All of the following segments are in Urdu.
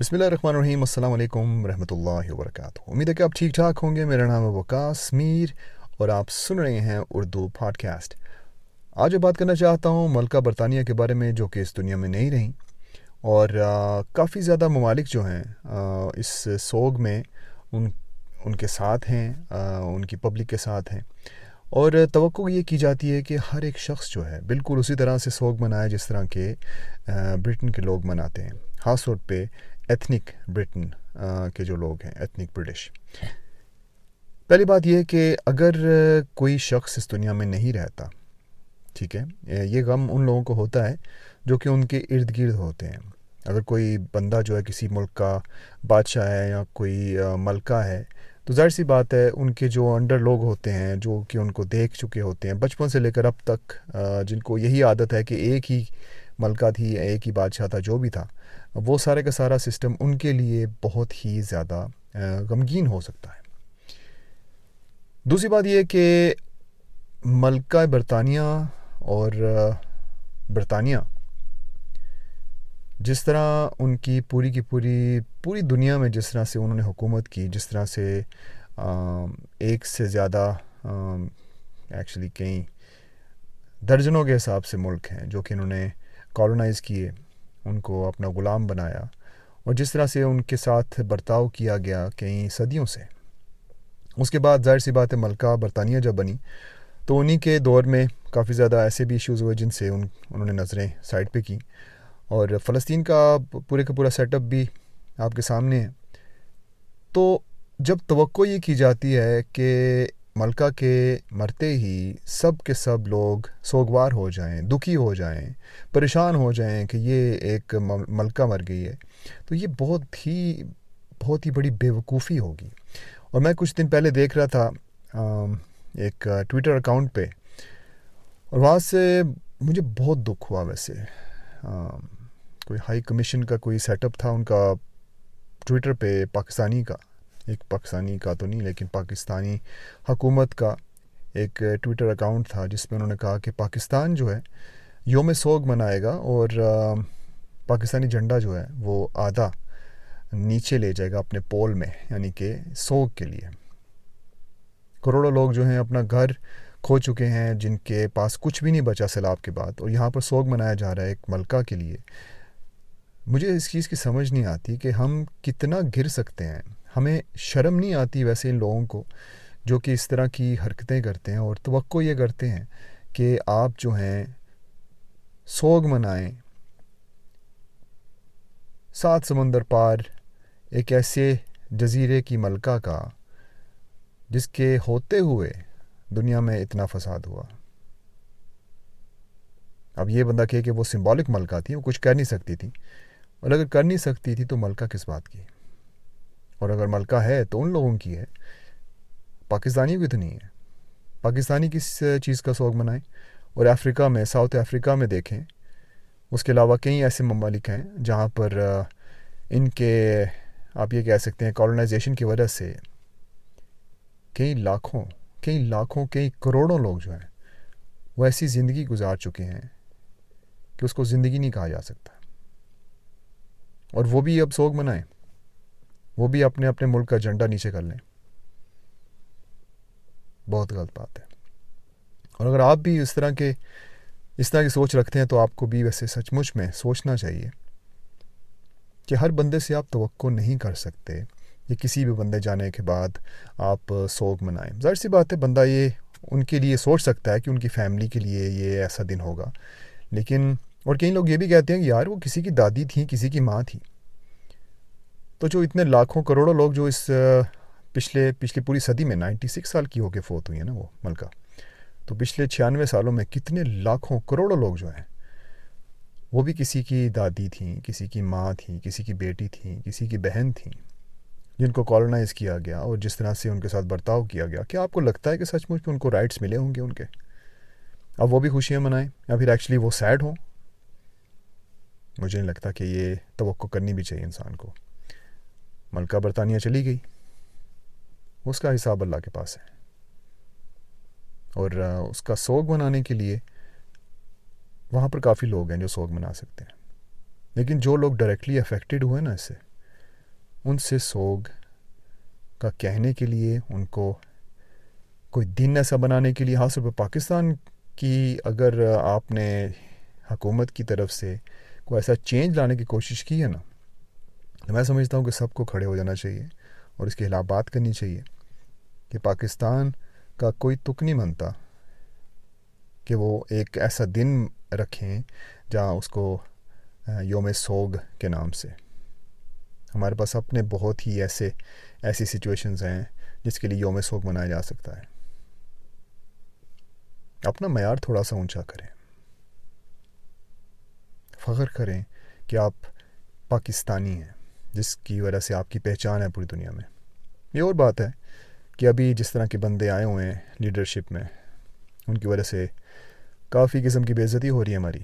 بسم اللہ الرحمن الرحیم، السلام علیکم ورحمۃ اللہ وبرکاتہ۔ امید ہے کہ آپ ٹھیک ٹھاک ہوں گے۔ میرا نام ہے وکاس میر اور آپ سن رہے ہیں اردو پاڈ کاسٹ آج میں بات کرنا چاہتا ہوں ملکہ برطانیہ کے بارے میں، جو کہ اس دنیا میں نہیں رہیں اور کافی زیادہ ممالک جو ہیں اس سوگ میں ان ان کے ساتھ ہیں ان کی پبلک کے ساتھ ہیں۔ اور توقع یہ کی جاتی ہے کہ ہر ایک شخص جو ہے بالکل اسی طرح سے سوگ منائے، جس طرح کے برٹن کے لوگ مناتے ہیں۔ خاص طور پہ ایتھنک برٹن کے جو لوگ ہیں ایتھنک برٹش پہلی بات یہ کہ اگر کوئی شخص اس دنیا میں نہیں رہتا، ٹھیک ہے، یہ غم ان لوگوں کو ہوتا ہے جو کہ ان کے ارد گرد ہوتے ہیں۔ اگر کوئی بندہ جو ہے، کسی ملک کا بادشاہ ہے یا کوئی ملکہ ہے، تو ظاہر سی بات ہے، ان کے جو انڈر لوگ ہوتے ہیں، جو کہ ان کو دیکھ چکے ہوتے ہیں، بچپن سے لے کر اب تک جن کو یہی عادت ہے کہ ایک ہی ملکہ تھی، ایک ہی بادشاہ تھا، جو بھی تھا، وہ سارے کا سارا سسٹم ان کے لیے بہت ہی زیادہ غمگین ہو سکتا ہے۔ دوسری بات یہ کہ ملکہ برطانیہ اور برطانیہ جس طرح ان کی پوری کی پوری پوری دنیا میں جس طرح سے انہوں نے حکومت کی، جس طرح سے ایک سے زیادہ ایکچولی کئی درجنوں کے حساب سے ملک ہیں، جو کہ انہوں نے کالونائز کیے، ان کو اپنا غلام بنایا اور جس طرح سے ان کے ساتھ برتاؤ کیا گیا کئی صدیوں سے۔ اس کے بعد ظاہر سی بات ہے، ملکہ برطانیہ جب بنی تو انہی کے دور میں کافی زیادہ ایسے بھی ایشوز ہوئے جن سے ان، انہوں نے نظریں سائڈ پہ کی اور فلسطین کا پورے کا پورا سیٹ اپ بھی آپ کے سامنے ہے۔ تو جب توقع یہ کی جاتی ہے کہ ملکہ کے مرتے ہی سب کے سب لوگ سوگوار ہو جائیں، دکھی ہو جائیں، پریشان ہو جائیں کہ یہ ایک ملکہ مر گئی ہے۔ تو یہ بہت ہی بہت ہی بڑی بے وقوفی ہوگی۔ اور میں کچھ دن پہلے دیکھ رہا تھا ایک ٹویٹر اکاؤنٹ پہ۔ اور وہاں سے مجھے بہت دکھ ہوا ویسے۔ کوئی ہائی کمیشن کا کوئی سیٹ اپ تھا ان کا ٹویٹر پہ، پاکستانی کا۔ ایک پاکستانی کا تو نہیں، لیکن پاکستانی حکومت کا ایک ٹویٹر اکاؤنٹ تھا، جس میں انہوں نے کہا کہ پاکستان جو ہے یوم سوگ منائے گا اور پاکستانی جھنڈا جو ہے وہ آدھا نیچے لے جائے گا اپنے پول میں یعنی کہ سوگ کے لیے۔ کروڑوں لوگ جو ہیں اپنا گھر کھو چکے ہیں، جن کے پاس کچھ بھی نہیں بچا سیلاب کے بعد، اور یہاں پر سوگ منایا جا رہا ہے ایک ملکہ کے لیے۔ مجھے اس چیز کی سمجھ نہیں آتی کہ ہم کتنا گر سکتے ہیں۔ ہمیں شرم نہیں آتی ویسے ان لوگوں کو جو کہ اس طرح کی حرکتیں کرتے ہیں اور توقع یہ کرتے ہیں کہ آپ جو ہیں سوگ منائیں۔ سات سمندر پار، ایک ایسے جزیرے کی ملکہ کا، جس کے ہوتے ہوئے دنیا میں اتنا فساد ہوا۔ اب یہ بندہ کہے کہ وہ سمبولک ملکہ تھی، وہ کچھ کر نہیں سکتی تھی۔ اور اگر کر نہیں سکتی تھی تو ملکہ کس بات کی؟ اور اگر ملکہ ہے تو ان لوگوں کی ہے۔ پاکستانیوں کی تو نہیں ہے۔ پاکستانی کس چیز کا سوگ منائیں؟ اور افریقہ میں، ساؤتھ افریقہ میں دیکھیں، اس کے علاوہ کئی ایسے ممالک ہیں جہاں پر ان کے، آپ یہ کہہ سکتے ہیں کالونائزیشن کی وجہ سے کئی لاکھوں کئی لاکھوں، کئی کروڑوں لوگ جو ہیں، وہ ایسی زندگی گزار چکے ہیں کہ اس کو زندگی نہیں کہا جا سکتا۔ اور وہ بھی اب سوگ منائیں۔ وہ بھی اپنے اپنے ملک کا جھنڈا نیچے کر لیں۔ بہت غلط بات ہے۔ اور اگر آپ بھی اس طرح کے، اس طرح کی سوچ رکھتے ہیں تو آپ کو بھی ویسے سچ مچ میں سوچنا چاہیے کہ ہر بندے سے آپ توقع نہیں کر سکتے یا کسی بھی بندے جانے کے بعد آپ سوگ منائیں۔ ظاہر سی بات ہے، بندہ یہ ان کے لیے سوچ سکتا ہے کہ ان کی فیملی کے لیے یہ ایسا دن ہوگا۔ لیکن، اور کئی لوگ یہ بھی کہتے ہیں کہ یار وہ کسی کی دادی تھیں، کسی کی ماں تھی تو جو اتنے لاکھوں کروڑوں لوگ جو اس پچھلے، پچھلی پوری صدی میں نائنٹی سکس سال کی ہو کے فوت ہوئی ہیں نا وہ ملکہ، تو پچھلے چھیانوے سالوں میں کتنے لاکھوں کروڑوں لوگ جو ہیں، وہ بھی کسی کی دادی تھیں، کسی کی ماں تھیں، کسی کی بیٹی تھیں، کسی کی بہن تھیں، جن کو کالونائز کیا گیا اور جس طرح سے ان کے ساتھ برتاؤ کیا گیا، کیا آپ کو لگتا ہے کہ سچ مچ ان کو رائٹس ملے ہوں گے ان کے؟ اب وہ بھی خوشیاں منائیں، یا پھر ایکچولی وہ سیڈ ہوں؟ مجھے نہیں لگتا کہ یہ توقع کرنی بھی چاہیے انسان کو۔ ملکہ برطانیہ چلی گئی۔ اس کا حساب اللہ کے پاس ہے۔ اور اس کا سوگ منانے کے لیے وہاں پر کافی لوگ ہیں جو سوگ منا سکتے ہیں۔ لیکن جو لوگ ڈائریکٹلی افیکٹڈ ہوئے نا اس سے، ان سے سوگ کا کہنے کے لیے، ان کو کوئی دن ایسا بنانے کے لیے، خاص طور پہ پاکستان کی اگر آپ نے حکومت کی طرف سے کوئی ایسا چینج لانے کی کوشش کی ہے نا میں سمجھتا ہوں کہ سب کو کھڑے ہو جانا چاہیے اور اس کے خلاف بات کرنی چاہیے کہ پاکستان کا کوئی تک نہیں بنتا کہ وہ ایک ایسا دن رکھیں جہاں اس کو یوم سوگ کے نام سے۔ ہمارے پاس اپنے بہت ہی ایسے، ایسی سچویشنز ہیں جس کے لیے یوم سوگ منایا جا سکتا ہے۔ اپنا معیار تھوڑا سا اونچا کریں۔ فخر کریں کہ آپ پاکستانی ہیں۔ جس کی وجہ سے آپ کی پہچان ہے پوری دنیا میں۔ یہ اور بات ہے کہ ابھی جس طرح کے بندے آئے ہوئے ہیں لیڈرشپ میں، ان کی وجہ سے کافی قسم کی بےزتی ہو رہی ہے ہماری۔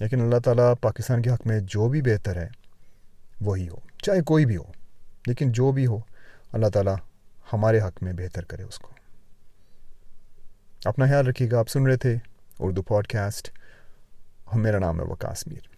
لیکن اللہ تعالیٰ پاکستان کے حق میں جو بھی بہتر ہے، وہی ہو، چاہے کوئی بھی ہو، لیکن جو بھی ہو، اللہ تعالیٰ ہمارے حق میں بہتر کرے اس کو۔ اپنا خیال رکھیے گا، آپ سن رہے تھے اردو پوڈ کاسٹ میرا نام ہے وکاس میر۔